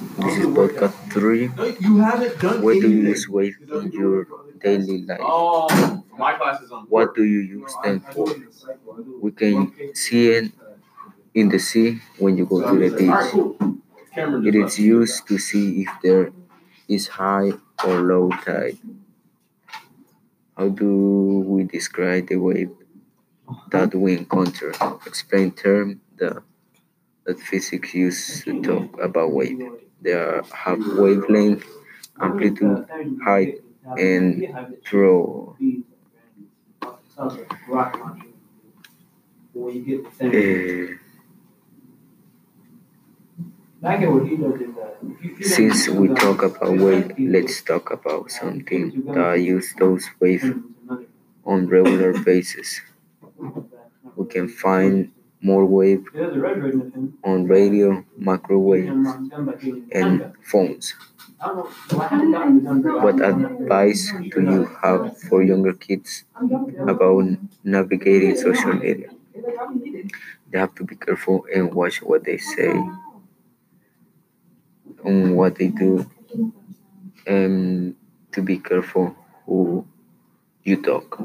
This is podcast three. You haven't done Where do you use wave in your daily life? Oh, my class is on. What do you use them for? We can see it in the sea when you go to the beach. It is used to see if there is high or low tide. How do we describe the wave that we encounter? Explain term the that physics use to talk about wave. They have wavelength, amplitude, height, and throw. Uh, since we talk about wave, let's talk about something that use those waves on regular basis. We can find more wave on radio, microwave, and phones. What advice do you have for younger kids about navigating social media? They have to be careful and watch what they say and what they do, and to be careful who you talk.